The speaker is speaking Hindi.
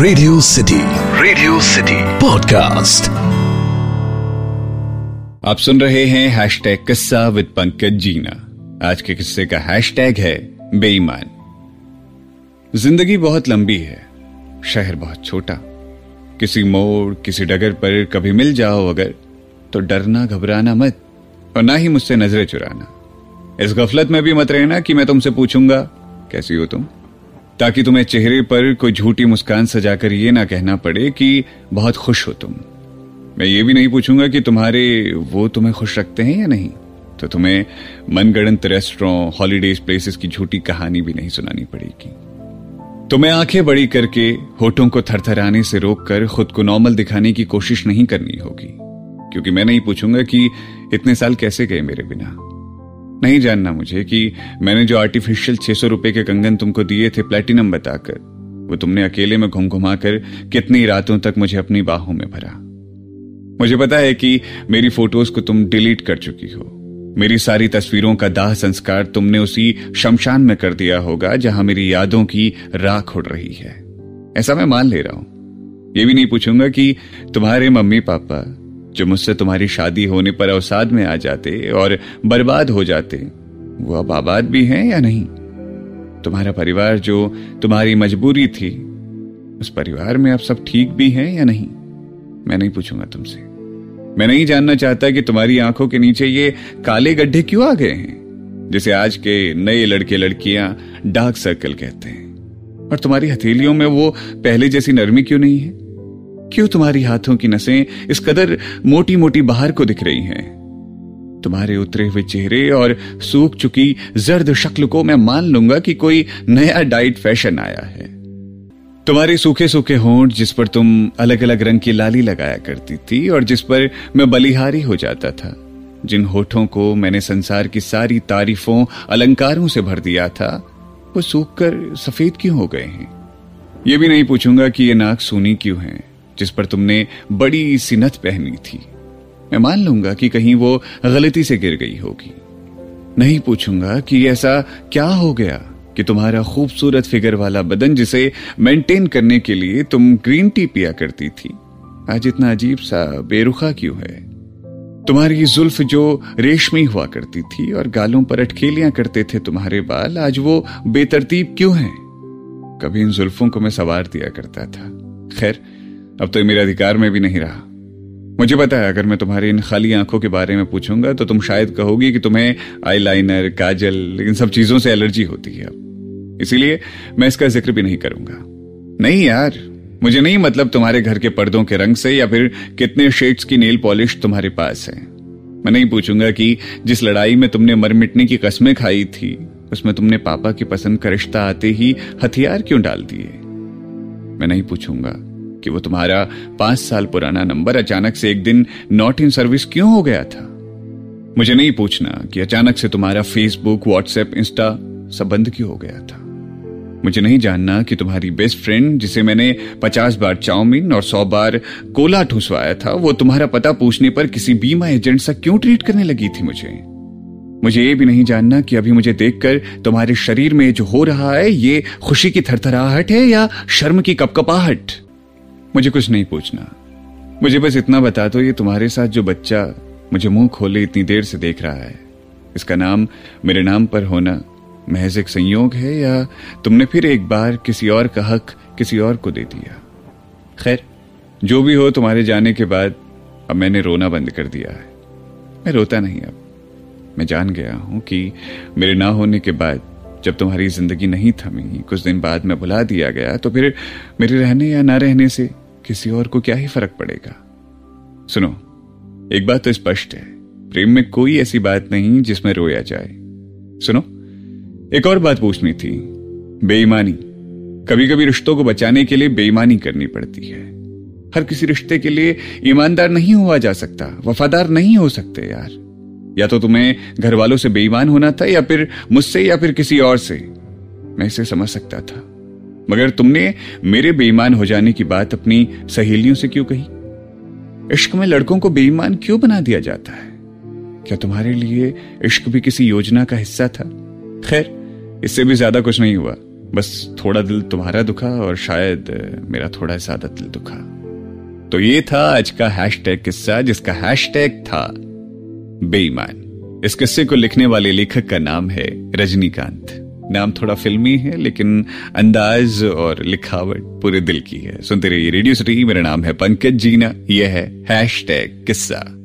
Radio city radio city podcast आप सुन रहे हैं हैश टैग किस्सा विद पंकज जीना। आज के किस्से का हैश टैग है बेईमान। ज़िंदगी बहुत लंबी है, शहर बहुत छोटा। किसी मोड़, किसी डगर पर कभी मिल जाओ अगर तो डरना, घबराना मत, और ना ही मुझसे नज़रें चुराना। इस गफलत में भी मत रहना कि मैं तुमसे पूछूँगा, कैसी हो तुम? ताकि तुम्हें चेहरे पर कोई झूठी मुस्कान सजाकर ये ना कहना पड़े कि बहुत खुश हो तुम। मैं ये भी नहीं पूछूँगा कि तुम्हारे वो तुम्हें खुश रखते हैं या नहीं। तो तुम्हें मनगढ़ंत रेस्टोरेंट, हॉलीडेज प्लेसेस की झूठी कहानी भी नहीं सुनानी पड़ेगी। तुम्हें आँखें बड़ी करके होठों को थरथराने से रोककर खुद को नॉर्मल दिखाने की कोशिश नहीं करनी होगी। क्योंकि मैं नहीं पूछूँगा कि इतने साल कैसे गए मेरे बिना। नहीं जानना मुझे कि मैंने जो आर्टिफिशियल छह सौ रुपए के कंगन तुमको दिए थे प्लेटिनम बताकर, वो तुमने अकेले में घुम घुमा कर कितनी रातों तक मुझे अपनी बाहों में भरा। मुझे पता है कि मेरी फ़ोटोज़ को तुम डिलीट कर चुकी हो। मेरी सारी तस्वीरों का दाह संस्कार तुमने उसी शमशान में कर दिया होगा जहाँ मेरी यादों की राख उड़ रही है। ऐसा मैं मान ले रहा हूँ। यह भी नहीं पूछूँगा कि तुम्हारे मम्मी पापा जो मुझसे तुम्हारी शादी होने पर अवसाद में आ जाते और बर्बाद हो जाते, वो अब आबाद भी हैं या नहीं? तुम्हारा परिवार जो तुम्हारी मजबूरी थी, उस परिवार में अब सब ठीक भी हैं या नहीं? मैं नहीं पूछूँगा तुमसे। मैं नहीं जानना चाहता कि तुम्हारी आँखों के नीचे ये काले गड्ढे क्यों आ गए हैं, जिसे आज के नए लड़के लड़कियाँ डार्क सर्कल कहते हैं। और तुम्हारी हथेलियों में वो पहले जैसी नरमी क्यों नहीं है? क्यों तुम्हारी हाथों की नसें इस कदर मोटी मोटी बाहर को दिख रही हैं? तुम्हारे उतरे हुए चेहरे और सूख चुकी जर्द शक्ल को मैं मान लूँगा कि कोई नया डाइट फ़ैशन आया है। तुम्हारे सूखे सूखे होंठ जिस पर तुम अलग अलग रंग की लाली लगाया करती थी और जिस पर मैं बलिहारी हो जाता था, जिन होठों को मैंने संसार की सारी तारीफों, अलंकारों से भर दिया था, वो सूख कर सफ़ेद क्यों हो गए हैं? ये भी नहीं पूछूँगा कि ये नाक सूनी क्यों है। जिस पर तुमने बड़ी सी नथ पहनी थी। मैं मान लूँगा कि कहीं वो गलती से गिर गई होगी। नहीं पूछूँगा कि ऐसा क्या हो गया कि तुम्हारा खूबसूरत फिगर वाला बदन जिसे मेंटेन करने के लिए तुम ग्रीन टी पिया करती थी। आज इतना अजीब सा बेरुखा क्यों है? तुम्हारी जुल्फ जो रेशमी हुआ करती थी और गालों पर अटकेलियाँ करते थे तुम्हारे बाल, आज वो बेतरतीब क्यों हैं? कभी इन जुल्फों को मैं सवार दिया करता था। खैर अब तो मेरे अधिकार में भी नहीं रहा। मुझे पता है, अगर मैं तुम्हारी इन खाली आँखों के बारे में पूछूँगा तो तुम शायद कहोगी कि तुम्हें आईलाइनर, काजल, इन सब चीज़ों से एलर्जी होती है। अब इसीलिए मैं इसका ज़िक्र भी नहीं करूँगा। नहीं यार, मुझे नहीं मतलब तुम्हारे घर के पर्दों के रंग से या फिर कितने शेड्स की नेल पॉलिश तुम्हारे पास है। मैं नहीं पूछूँगा कि जिस लड़ाई में तुमने मर मिटने की कस्में खाई थी, उसमें तुमने पापा की पसंद का रिश्ता आते ही हथियार क्यों डाल दिए? मैं नहीं पूछूँगा। कि वो तुम्हारा पाँच साल पुराना नंबर अचानक से एक दिन नॉट इन सर्विस क्यों हो गया था? मुझे नहीं पूछना कि अचानक से तुम्हारा फेसबुक व्हाट्सएप इंस्टा सब बंद क्यों हो गया था। मुझे नहीं जानना कि तुम्हारी बेस्ट फ्रेंड जिसे मैंने पचास बार चाउमीन और सौ बार कोला ठूसवाया था, वो तुम्हारा पता पूछने पर किसी बीमा एजेंट सा क्यों ट्रीट करने लगी थी मुझे? मुझे ये भी नहीं जानना कि अभी मुझे देखकर तुम्हारे शरीर में जो हो रहा है, ये खुशी की थरथराहट है या शर्म की कपकपाहट? मुझे कुछ नहीं पूछना। मुझे बस इतना बता दो, ये तुम्हारे साथ जो बच्चा मुझे मुँह खोले इतनी देर से देख रहा है। इसका नाम मेरे नाम पर होना महज एक संयोग है या तुमने फिर एक बार किसी और का हक किसी और को दे दिया? खैर, जो भी हो तुम्हारे जाने के बाद अब मैंने रोना बंद कर दिया है। मैं रोता नहीं अब। मैं जान गया हूँ कि मेरे ना होने के बाद जब तुम्हारी ज़िंदगी नहीं थमी, कुछ दिन बाद मैं बुला दिया गया तो फिर मेरे रहने या ना रहने से किसी और को क्या ही फ़र्क पड़ेगा? सुनो, एक बात तो स्पष्ट है, प्रेम में कोई ऐसी बात नहीं जिसमें रोया जाए। सुनो, एक और बात पूछनी थी, बेईमानी। कभी कभी रिश्तों को बचाने के लिए बेईमानी करनी पड़ती है। हर किसी रिश्ते के लिए ईमानदार नहीं हुआ जा सकता, वफादार नहीं हो सकते यार। या तो तुम्हें घर वालों से बेईमान होना था या फिर मुझसे या फिर किसी और से। मैं इसे समझ सकता था। मगर तुमने मेरे बेईमान हो जाने की बात अपनी सहेलियों से क्यों कही? इश्क में लड़कों को बेईमान क्यों बना दिया जाता है? क्या तुम्हारे लिए इश्क भी किसी योजना का हिस्सा था? खैर, इससे भी ज़्यादा कुछ नहीं हुआ। बस थोड़ा दिल तुम्हारा दुखा और शायद मेरा थोड़ा ज़्यादा दिल दुखा। तो ये था आज का हैशटैग किस्सा, जिसका हैशटैग था बेईमान। इस किस्से को लिखने वाले लेखक का नाम है रजनीकांत। नाम थोड़ा फिल्मी है, लेकिन अंदाज और लिखावट पूरे दिल की है। सुनते रहिए रेडियो सिटी, मेरा नाम है पंकज जीना, यह है हैश टैग किस्सा।